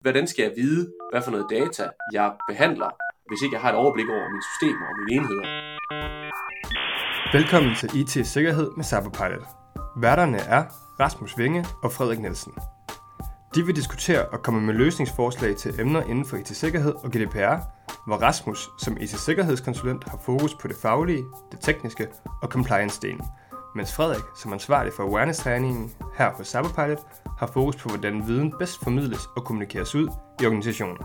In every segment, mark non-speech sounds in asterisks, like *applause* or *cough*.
hvordan skal jeg vide, hvad for noget data jeg behandler, hvis ikke jeg har et overblik over mine systemer og mine enheder? Velkommen til IT Sikkerhed med Cyberpilot. Værterne er Rasmus Vinge og Frederik Nielsen. De vil diskutere og komme med løsningsforslag til emner inden for IT-sikkerhed og GDPR, hvor Rasmus som IT-sikkerhedskonsulent har fokus på det faglige, det tekniske og compliance-delen, mens Frederik som ansvarlig for awareness-træningen her hos Cyberpilot har fokus på, hvordan viden bedst formidles og kommunikeres ud i organisationen.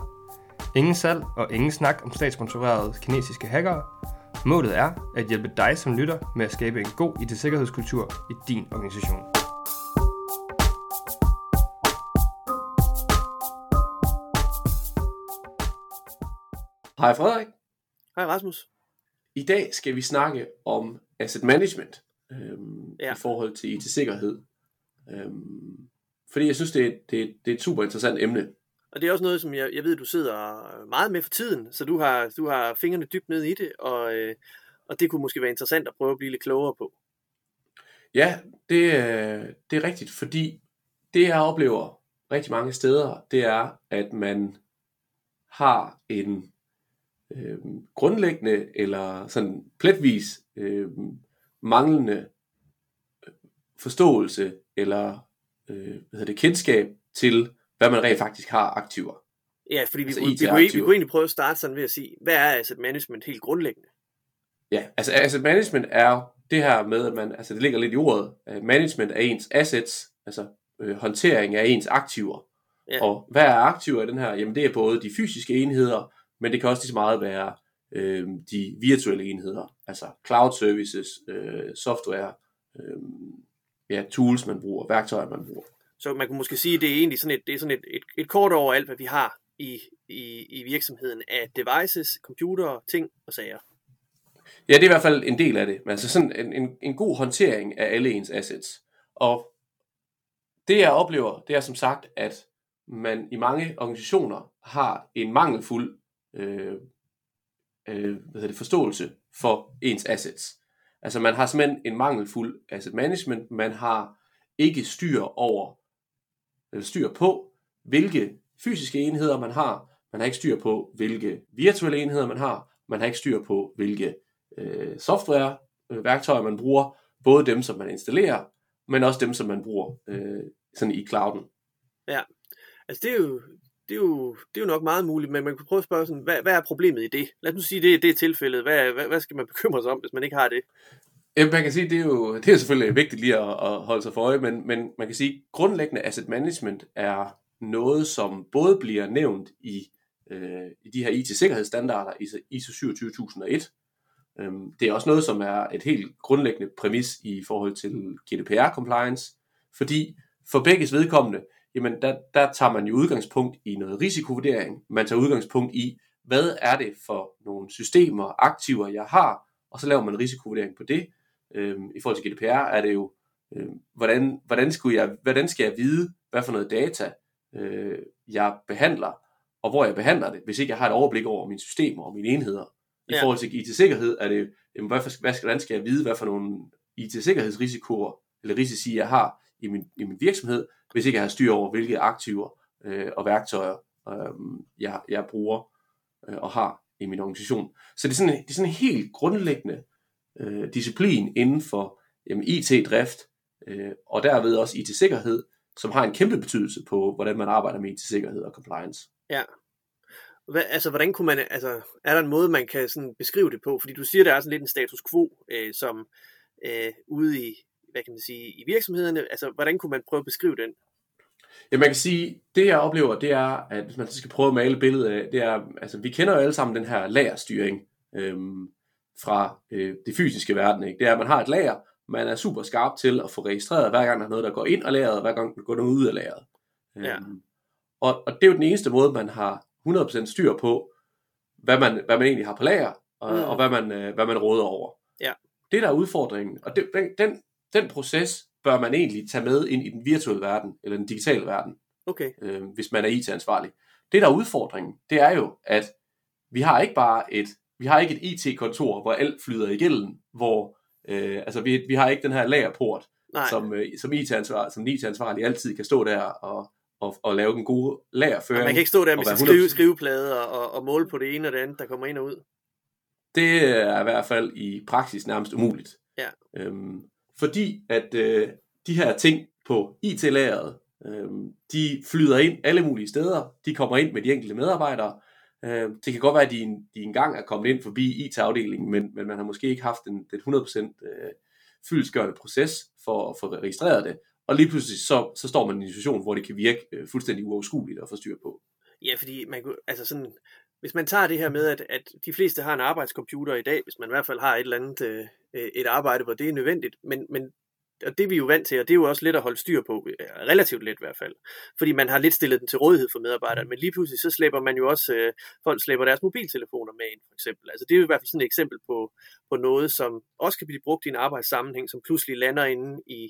Ingen salg og ingen snak om statssponsorerede kinesiske hackere. Målet er at hjælpe dig som lytter med at skabe en god IT-sikkerhedskultur i din organisation. Hej Frederik. Hej Rasmus. I dag skal vi snakke om asset management øhm, ja. i forhold til IT-sikkerhed. Øhm, fordi jeg synes, det er, det, det er et super interessant emne. Og det er også noget, som jeg, jeg ved, du sidder meget med for tiden, så du har, du har fingrene dybt ned i det, og, øh, og det kunne måske være interessant at prøve at blive lidt klogere på. Ja, det, det er rigtigt, fordi det jeg oplever rigtig mange steder, det er, at man har en øh, grundlæggende eller sådan pletvis øh, manglende forståelse eller øh, hvad hedder det, kendskab til, hvad man rent faktisk har aktiver. Ja, fordi vi, altså vi, vi, kunne, vi kunne egentlig prøve at starte sådan ved at sige, hvad er asset management helt grundlæggende? Ja, altså asset management er det her med, at man, altså det ligger lidt i ordet, management af ens assets, altså øh, håndtering af ens aktiver. Ja. Og hvad er aktiver i den her? Jamen det er både de fysiske enheder, men det kan også lige så meget være øh, de virtuelle enheder, altså cloud services, øh, software, øh, ja, tools, man bruger, værktøjer, man bruger. Så man kunne måske sige, at det er egentlig sådan et, det er sådan et, et, et kort over alt, hvad vi har i, i, i virksomheden af devices, computere, ting og sager. Ja, det er i hvert fald en del af det. Men altså sådan en, en, en god håndtering af alle ens assets. Og det jeg oplever, det er som sagt, at man i mange organisationer har en mangelfuld øh, øh, hvad hedder det, forståelse for ens assets. Altså man har simpelthen en mangelfuld asset management, man har ikke styr over, eller styr på, hvilke fysiske enheder man har, man har ikke styr på, hvilke virtuelle enheder man har, man har ikke styr på, hvilke øh, software øh, værktøjer man bruger, både dem, som man installerer, men også dem, som man bruger øh, sådan i clouden. Ja, altså det er jo, det er, jo, det er jo nok meget muligt, men man kan prøve at spørge sådan, hvad, hvad er problemet i det? Lad os nu sige, det, det er tilfældet. Hvad, hvad, hvad skal man bekymre sig om, hvis man ikke har det? Ja, man kan sige, det er jo det er selvfølgelig vigtigt lige at, at holde sig for øje, men, men man kan sige, grundlæggende asset management er noget, som både bliver nævnt i, øh, i de her IT-sikkerhedsstandarder, ISO 27001. Øhm, det er også noget, som er et helt grundlæggende præmis i forhold til GDPR-compliance, fordi for begges vedkommende, jamen der, der tager man jo udgangspunkt i noget risikovurdering. Man tager udgangspunkt i, hvad er det for nogle systemer, aktiver, jeg har, og så laver man en risikovurdering på det. Øhm, I forhold til GDPR er det jo, øhm, hvordan, hvordan, skulle jeg, hvordan skal jeg vide, hvad for noget data øh, jeg behandler, og hvor jeg behandler det, hvis ikke jeg har et overblik over mine systemer og mine enheder. I ja. forhold til IT-sikkerhed er det, jamen, hvad, hvad skal, hvordan skal jeg vide, hvad for nogle IT-sikkerhedsrisikoer eller risici jeg har i min, i min virksomhed, hvis ikke jeg har styr over, hvilke aktiver øh, og værktøjer øh, jeg, jeg bruger øh, og har i min organisation. Så det er sådan, det er sådan en helt grundlæggende øh, disciplin inden for jamen, IT-drift, øh, og derved også IT-sikkerhed, som har en kæmpe betydelse på, hvordan man arbejder med IT-sikkerhed og compliance. Ja. Hvad, altså, hvordan kunne man, altså, er der en måde, man kan sådan beskrive det på? Fordi du siger, der er sådan lidt en status quo, øh, som øh, ude i, hvad kan man sige, i virksomhederne. Altså, hvordan kunne man prøve at beskrive den? Ja, man kan sige, det jeg oplever, det er, at hvis man skal prøve at male billedet af, det er, altså vi kender jo alle sammen den her lagerstyring øhm, fra øh, det fysiske verden, ikke? Det er, at man har et lager, man er super skarp til at få registreret, hver gang der er noget, der går ind af lageret, og hver gang der går noget ud af lageret. Ja. Øhm, og, og det er jo den eneste måde, man har 100% styr på, hvad man, hvad man egentlig har på lager, og, mm. og hvad, man, øh, hvad man råder over. Ja. Det der er udfordringen, og det, den, den, den proces bør man egentlig tage med ind i den virtuelle verden, eller den digitale verden, okay. øh, hvis man er IT-ansvarlig. Det der er udfordringen, det er jo, at vi har ikke bare et, vi har ikke et IT-kontor, hvor alt flyder igennem, hvor, øh, altså vi, vi har ikke den her lagerport, Nej. som, øh, som IT-ansvarlig, som IT-ansvarlig altid kan stå der og, og og, og lave den gode lagerføring. Man kan ikke stå der med og sin 100% skrive, skriveplade og, og, og måle på det ene og det andet, der kommer ind og ud. Det er i hvert fald i praksis nærmest umuligt. Ja. Øhm, fordi at øh, de her ting på IT-lageret, øh, de flyder ind alle mulige steder. De kommer ind med de enkelte medarbejdere. Øh, det kan godt være, at de, de engang er kommet ind forbi IT-afdelingen, men, men man har måske ikke haft den, den 100% øh, fyldesgørende proces for at få registreret det. Og lige pludselig så, så står man i en situation, hvor det kan virke øh, fuldstændig uoverskueligt at få styr på. Ja, fordi man kunne, altså sådan, hvis man tager det her med, at, at de fleste har en arbejdscomputer i dag, hvis man i hvert fald har et eller andet øh, øh et arbejde, hvor det er nødvendigt, men, men og det er vi jo vant til, og det er jo også let at holde styr på, øh, relativt let i hvert fald, fordi man har lidt stillet den til rådighed for medarbejderne, men lige pludselig så slæber man jo også, øh, folk slæber deres mobiltelefoner med ind, for eksempel. Altså det er jo i hvert fald sådan et eksempel på, på noget, som også kan blive brugt i en arbejdssammenhæng, som pludselig lander inde i,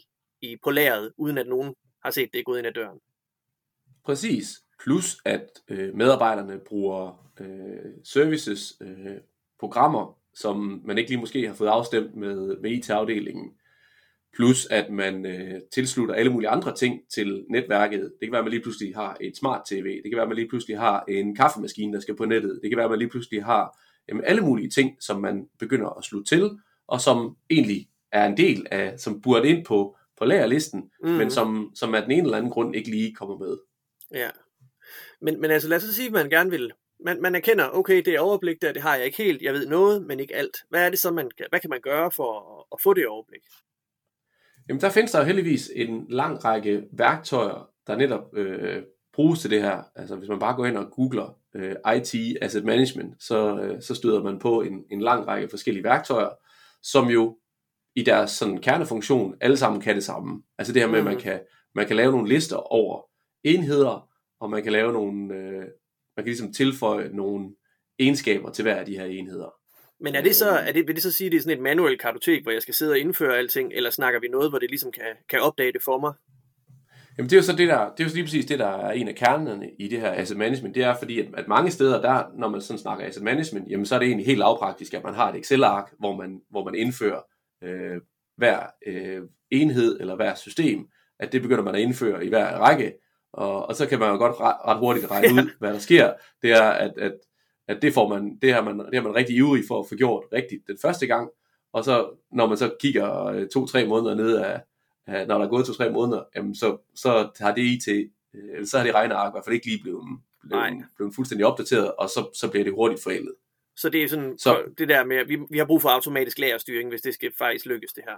i på lageret, uden at nogen har set det gået ind ad døren. Præcis. Plus at øh, medarbejderne bruger øh, services, øh, programmer, som man ikke lige måske har fået afstemt med, med IT-afdelingen. Plus at man øh, tilslutter alle mulige andre ting til netværket. Det kan være, at man lige pludselig har et smart tv. Det kan være, at man lige pludselig har en kaffemaskine, der skal på nettet. Det kan være, at man lige pludselig har jamen, alle mulige ting, som man begynder at slutte til, og som egentlig er en del af, som burde ind på, på lagerlisten, mm. men som, som af den ene eller anden grund ikke lige kommer med. Ja. Men, men altså lad os sige, at man gerne vil man, man erkender, okay, det er overblik der, det har jeg ikke helt, jeg ved noget, men ikke alt. Hvad er det så, man, hvad kan man gøre for at, at få det overblik? Jamen, der findes der jo heldigvis en lang række værktøjer, der netop øh, bruges til det her. Altså, hvis man bare går ind og googler øh, IT Asset Management, så, øh, så støder man på en, en lang række forskellige værktøjer, som jo i deres sådan kernefunktion alle sammen kan det samme. Altså det her med, at man mm. kan, man kan lave nogle lister over enheder, og man kan lave nogle, øh, man kan ligesom tilføje nogle egenskaber til hver af de her enheder. Men er det så, er det, vil det så sige, at det er sådan et manuelt kartotek, hvor jeg skal sidde og indføre alting, eller snakker vi noget, hvor det ligesom kan, kan opdage det for mig? Jamen det er jo så det der, det er jo lige præcis det, der er en af kernerne i det her asset management. Det er fordi, at, at mange steder, der, når man sådan snakker asset management, jamen så er det egentlig helt lavpraktisk, at man har et Excel-ark, hvor man, hvor man indfører øh, hver øh, enhed eller hver system, at det begynder man at indføre i hver række, og, og så kan man jo godt ret, ret hurtigt *laughs* regne ud, hvad der sker. Det er, at, at, at det, får man, det, har man, det har man rigtig ivrig for at få gjort rigtigt den første gang, og så når man så kigger øh, to-tre måneder ned af, af, når der er gået to-tre måneder, jamen så, så har det IT, øh, så har det regneark i hvert fald ikke lige blevet, blevet, blevet fuldstændig opdateret, og så, så bliver det hurtigt forældet. Så det er sådan, så, det der med, at vi, vi har brug for automatisk lagerstyring, hvis det skal faktisk lykkes det her.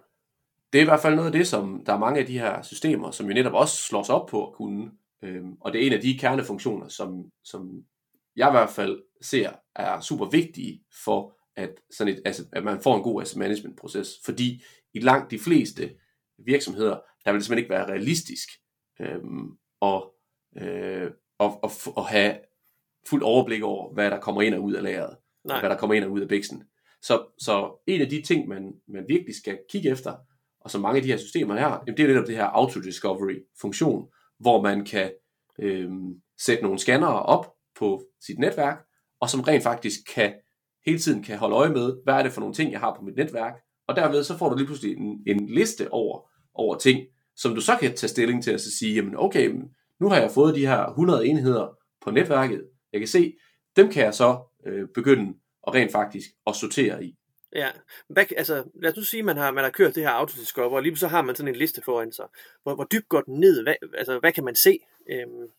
Det er i hvert fald noget af det, som der er mange af de her systemer, som jo netop også slår sig op på at kunne. Øhm, og det er en af de kernefunktioner, som, som jeg i hvert fald ser er super vigtige for, at, sådan et, altså, at man får en god asset management proces. Fordi i langt de fleste virksomheder, der vil det simpelthen ikke være realistisk øhm, at, øh, at, at, at have fuld overblik over, hvad der kommer ind og ud af lageret. Nej. Hvad der kommer ind og ud af bæksen. Så, så en af de ting, man, man virkelig skal kigge efter, og som mange af de her systemer her, det er netop det her auto-discovery-funktion, hvor man kan øh, sætte nogle scannere op på sit netværk, og som rent faktisk kan hele tiden kan holde øje med, hvad er det for nogle ting, jeg har på mit netværk, og derved så får du lige pludselig en, en liste over, over ting, som du så kan tage stilling til at så sige, jamen okay, nu har jeg fået de her 100 enheder på netværket, jeg kan se, dem kan jeg så øh, begynde at rent faktisk at sortere i. Ja, hvad, altså lad os nu sige, at man har, man har kørt det her autodiscover, og lige så har man sådan en liste foran sig. Hvor, hvor dybt går den ned? Hvad, altså, hvad kan man se? Øhm...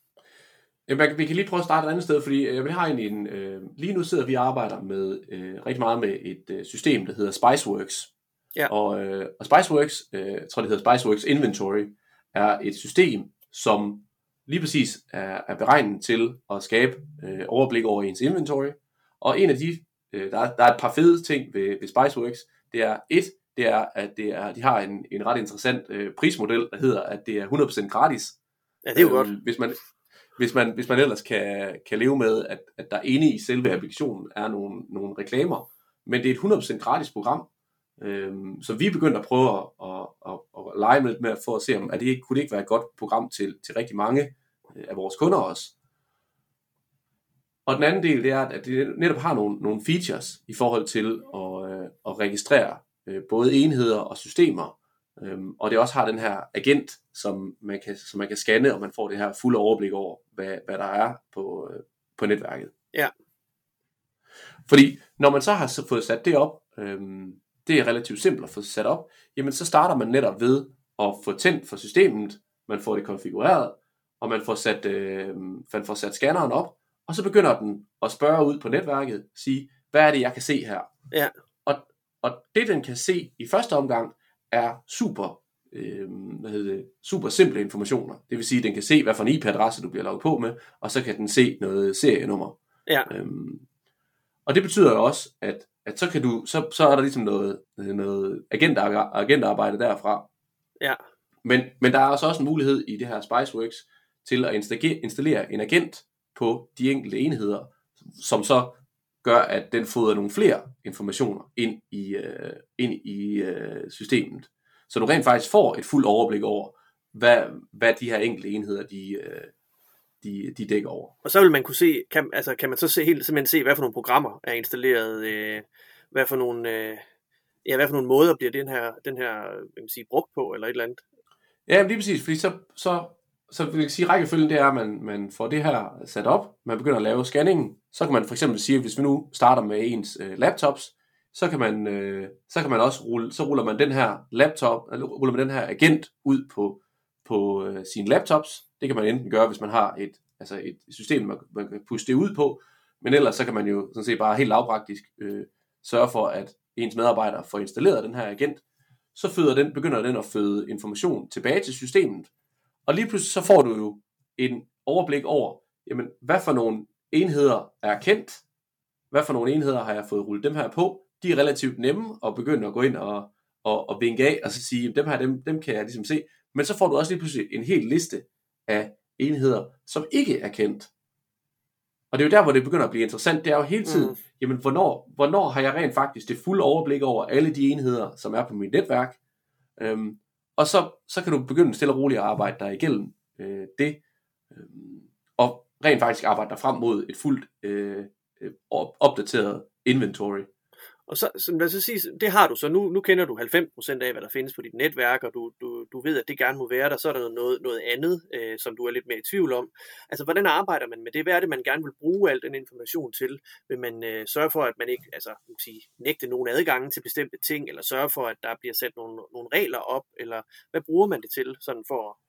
Jamen, vi kan lige prøve at starte et andet sted, fordi øh, vi har egentlig en, øh, lige nu sidder vi og arbejder med øh, rigtig meget med et øh, system, der hedder Spiceworks. Ja. Og, øh, og Spiceworks, øh, jeg tror det hedder Spiceworks Inventory, er et system, som lige præcis er, er beregnet til at skabe øh, overblik over ens inventory. Og en af de Øh, der, er, der er et par fede ting ved, ved Spiceworks. Det er et, det er, at det er, de har en, en ret interessant øh, prismodel, der hedder, at det er 100% gratis. Ja, det er jo øh, godt. Hvis man, hvis man, hvis man ellers kan, kan leve med, at, at der inde i selve applikationen er nogle, nogle reklamer, men det er et 100% gratis program, øh, så vi er begyndt at prøve at, at, at, at lege med, med for at se, om at det, kunne det ikke være et godt program til, til rigtig mange øh, af vores kunder også. Og den anden del, det er, at det netop har nogle, nogle features i forhold til at, øh, at registrere øh, både enheder og systemer. Øhm, og det også har den her agent, som man kan, som man kan scanne, og man får det her fulde overblik over, hvad, hvad der er på, øh, på netværket. Ja. Fordi når man så har fået sat det op, øhm, det er relativt simpelt at få sat op, jamen så starter man netop ved at få tændt for systemet, man får det konfigureret, og man får sat, øh, man får sat scanneren op, og så begynder den at spørge ud på netværket, sige, hvad er det, jeg kan se her? Ja. Og, og det, den kan se i første omgang, er super, øh, hvad hedder det, super simple informationer. Det vil sige, at den kan se, hvad for en IP-adresse du bliver logget på med, og så kan den se noget serienummer. Ja. Øhm, og det betyder jo også, at, at så, kan du, så, så er der ligesom noget, noget agenter, agentarbejde derfra. Ja. Men, men der er altså også en mulighed i det her Spiceworks til at installere, installere en agent på de enkelte enheder, som så gør, at den fodrer nogle flere informationer ind i, øh, ind i øh, systemet. Så du rent faktisk får et fuldt overblik over, hvad, hvad de her enkelte enheder, de, øh, de, de dækker over. Og så vil man kunne se, kan, altså, kan man så se, helt simpelthen se, hvad for nogle programmer er installeret, øh, hvad for nogle, øh, ja, hvad for nogle måder bliver den her, den her hvad man sige, brugt på, eller et eller andet. Ja, lige præcis, fordi så, så, så vil jeg sige, rækkefølgen det er, at man, man får det her sat op, man begynder at lave scanningen, så kan man for eksempel sige, at hvis vi nu starter med ens øh, laptops, så kan man, øh, så kan man også rulle, så ruller man den her laptop, eller ruller man den her agent ud på, på øh, sine laptops. Det kan man enten gøre, hvis man har et, altså et system, man, man kan puste det ud på, men ellers så kan man jo sådan set bare helt lavpraktisk øh, sørge for, at ens medarbejdere får installeret den her agent, så føder den, begynder den at føde information tilbage til systemet, og lige pludselig så får du jo en overblik over, jamen, hvad for nogle enheder er kendt, hvad for nogle enheder har jeg fået rullet dem her på, de er relativt nemme at begynde at gå ind og, og, og vinke af, og så sige, dem her, dem, dem kan jeg ligesom se, men så får du også lige pludselig en hel liste af enheder, som ikke er kendt. Og det er jo der, hvor det begynder at blive interessant, det er jo hele tiden, mm. jamen hvornår, hvornår har jeg rent faktisk det fulde overblik over alle de enheder, som er på mit netværk, øhm, og så, så kan du begynde stille og roligt at arbejde dig igennem øh, det, øh, og rent faktisk arbejde dig frem mod et fuldt øh, øh opdateret inventory. Og så, så lad så sige, det har du så. Nu, nu kender du 90% af, hvad der findes på dit netværk, og du, du, du ved, at det gerne må være der. Så er der noget, noget andet, øh, som du er lidt mere i tvivl om. Altså, hvordan arbejder man med det? Hvad er det, man gerne vil bruge al den information til? Vil man øh, sørge for, at man ikke altså, sige, nægte nogen adgange til bestemte ting, eller sørge for, at der bliver sat nogle, nogle regler op, eller hvad bruger man det til, sådan for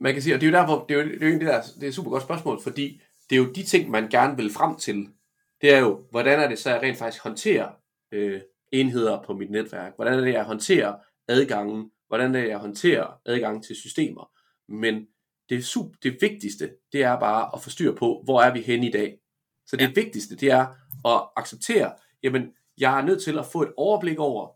man kan sige, og det er jo derfor, det er jo, det er jo det, der, det er et super godt spørgsmål, fordi det er jo de ting, man gerne vil frem til det er jo, hvordan er det så, jeg rent faktisk håndterer øh, enheder på mit netværk? Hvordan er det, jeg håndterer adgangen? Hvordan er det, jeg håndterer adgang til systemer? Men det, super, det vigtigste, det er bare at få styr på, hvor er vi henne i dag? Så det ja. vigtigste, det er at acceptere, jamen, jeg er nødt til at få et overblik over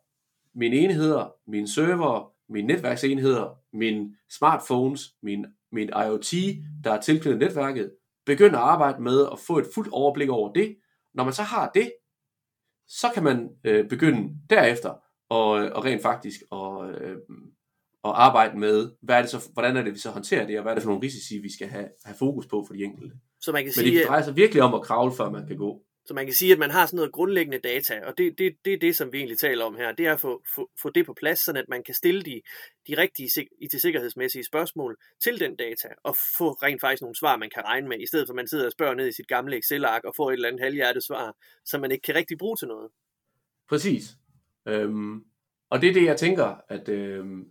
mine enheder, mine server, mine netværksenheder, mine smartphones, min, min IoT, der er tilknyttet netværket, begynder at arbejde med at få et fuldt overblik over det, når man så har det, så kan man øh, begynde derefter og, og rent faktisk at, øh, at arbejde med, hvad er det så, hvordan er det, vi så håndterer det, og hvad er det for nogle risici, vi skal have, have fokus på for de enkelte. Så man kan Men sige, det drejer sig virkelig om at kravle, før man kan gå. Så man kan sige, at man har sådan noget grundlæggende data, og det, det, det er det, som vi egentlig taler om her. Det er at få, få, få det på plads, så at man kan stille de, de rigtige IT-sikkerhedsmæssige spørgsmål til den data, og få rent faktisk nogle svar, man kan regne med, i stedet for at man sidder og spørger ned i sit gamle Excel-ark og får et eller andet halvhjertet svar, som man ikke kan rigtig bruge til noget. Præcis. Øhm, og det er det, jeg tænker, at øhm,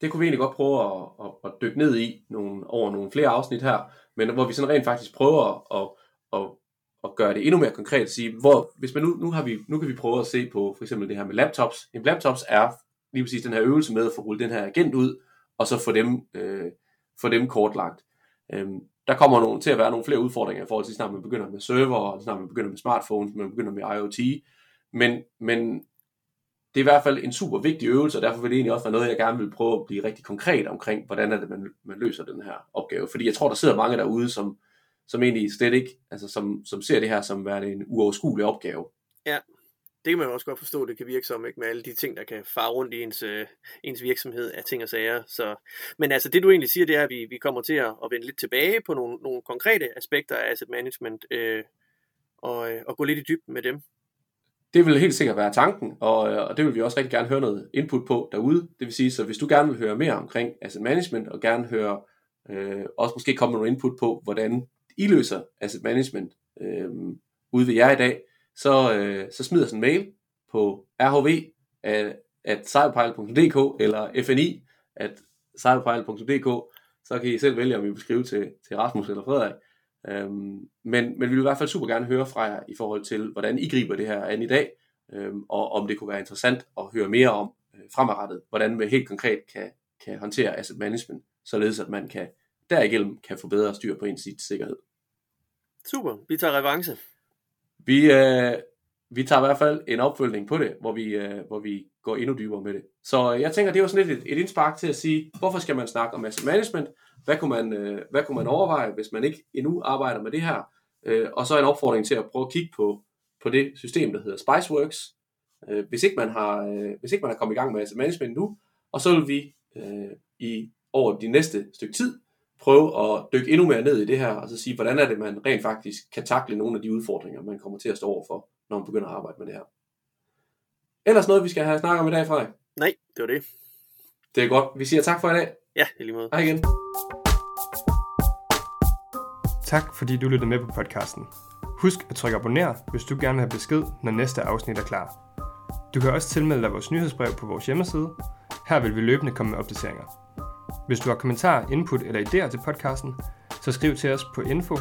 det kunne vi egentlig godt prøve at, at, at dykke ned i nogle, over nogle flere afsnit her, men hvor vi sådan rent faktisk prøver at, at at gøre det endnu mere konkret, sige, hvor, hvis man nu, nu, har vi, nu kan vi prøve at se på for eksempel det her med laptops. En laptops er lige præcis den her øvelse med at få rullet den her agent ud, og så få dem, øh, få dem kortlagt. Øhm, der kommer nogle, til at være nogle flere udfordringer i forhold til, snart man begynder med server, og snart man begynder med smartphones, man begynder med IoT. Men, men det er i hvert fald en super vigtig øvelse, og derfor vil det egentlig også være noget, jeg gerne vil prøve at blive rigtig konkret omkring, hvordan er det, man, man løser den her opgave. Fordi jeg tror, der sidder mange derude, som, som egentlig slet ikke, altså som, som ser det her som være en uoverskuelig opgave. Ja, det kan man også godt forstå, det kan virke som, ikke, med alle de ting, der kan fare rundt i ens, øh, ens virksomhed af ting og sager. Så, men altså det du egentlig siger, det er, at vi, vi kommer til at, at vende lidt tilbage på nogle, nogle konkrete aspekter af asset management, øh, og, øh, og gå lidt i dybden med dem. det vil helt sikkert være tanken, og, øh, og det vil vi også rigtig gerne høre noget input på derude. Det vil sige, så hvis du gerne vil høre mere omkring asset management, og gerne høre øh, også måske komme med noget input på, hvordan i løser asset management øh, ude ved jer i dag, så, øh, så smider os en mail på rhv at, at cyberpilot.dk eller fni at cyberpilot.dk, så kan I selv vælge, om I vil skrive til, til Rasmus eller Frederik. Øhm, men, men vi vil i hvert fald super gerne høre fra jer i forhold til, hvordan I griber det her an i dag, øhm, og om det kunne være interessant at høre mere om øh, fremadrettet, hvordan man helt konkret kan, kan håndtere asset management, således at man kan derigennem kan få bedre styr på ens sikkerhed. Super, vi tager revanche. Vi, øh, vi tager i hvert fald en opfølgning på det, hvor vi, øh, hvor vi går endnu dybere med det. Så jeg tænker, det var sådan lidt et, et indspark til at sige, hvorfor skal man snakke om asset management? Hvad kunne man, øh, hvad kunne man overveje, hvis man ikke endnu arbejder med det her? Øh, og så en opfordring til at prøve at kigge på, på det system, der hedder Spiceworks. Øh, hvis, ikke man har, øh, hvis ikke man har kommet i gang med asset management nu, og så vil vi øh, i over de næste stykke tid prøve at dykke endnu mere ned i det her, og så sige, hvordan er det, man rent faktisk kan takle nogle af de udfordringer, man kommer til at stå overfor, når man begynder at arbejde med det her. Ellers noget, vi skal have snakket om i dag, Frederik? Nej, det var det. Det er godt. Vi siger tak for i dag. Ja, i lige måde. Hej igen. Tak fordi du lyttede med på podcasten. Husk at trykke abonner, hvis du gerne vil have besked, når næste afsnit er klar. Du kan også tilmelde dig vores nyhedsbrev på vores hjemmeside. Her vil vi løbende komme med opdateringer. Hvis du har kommentarer, input eller idéer til podcasten, så skriv til os på info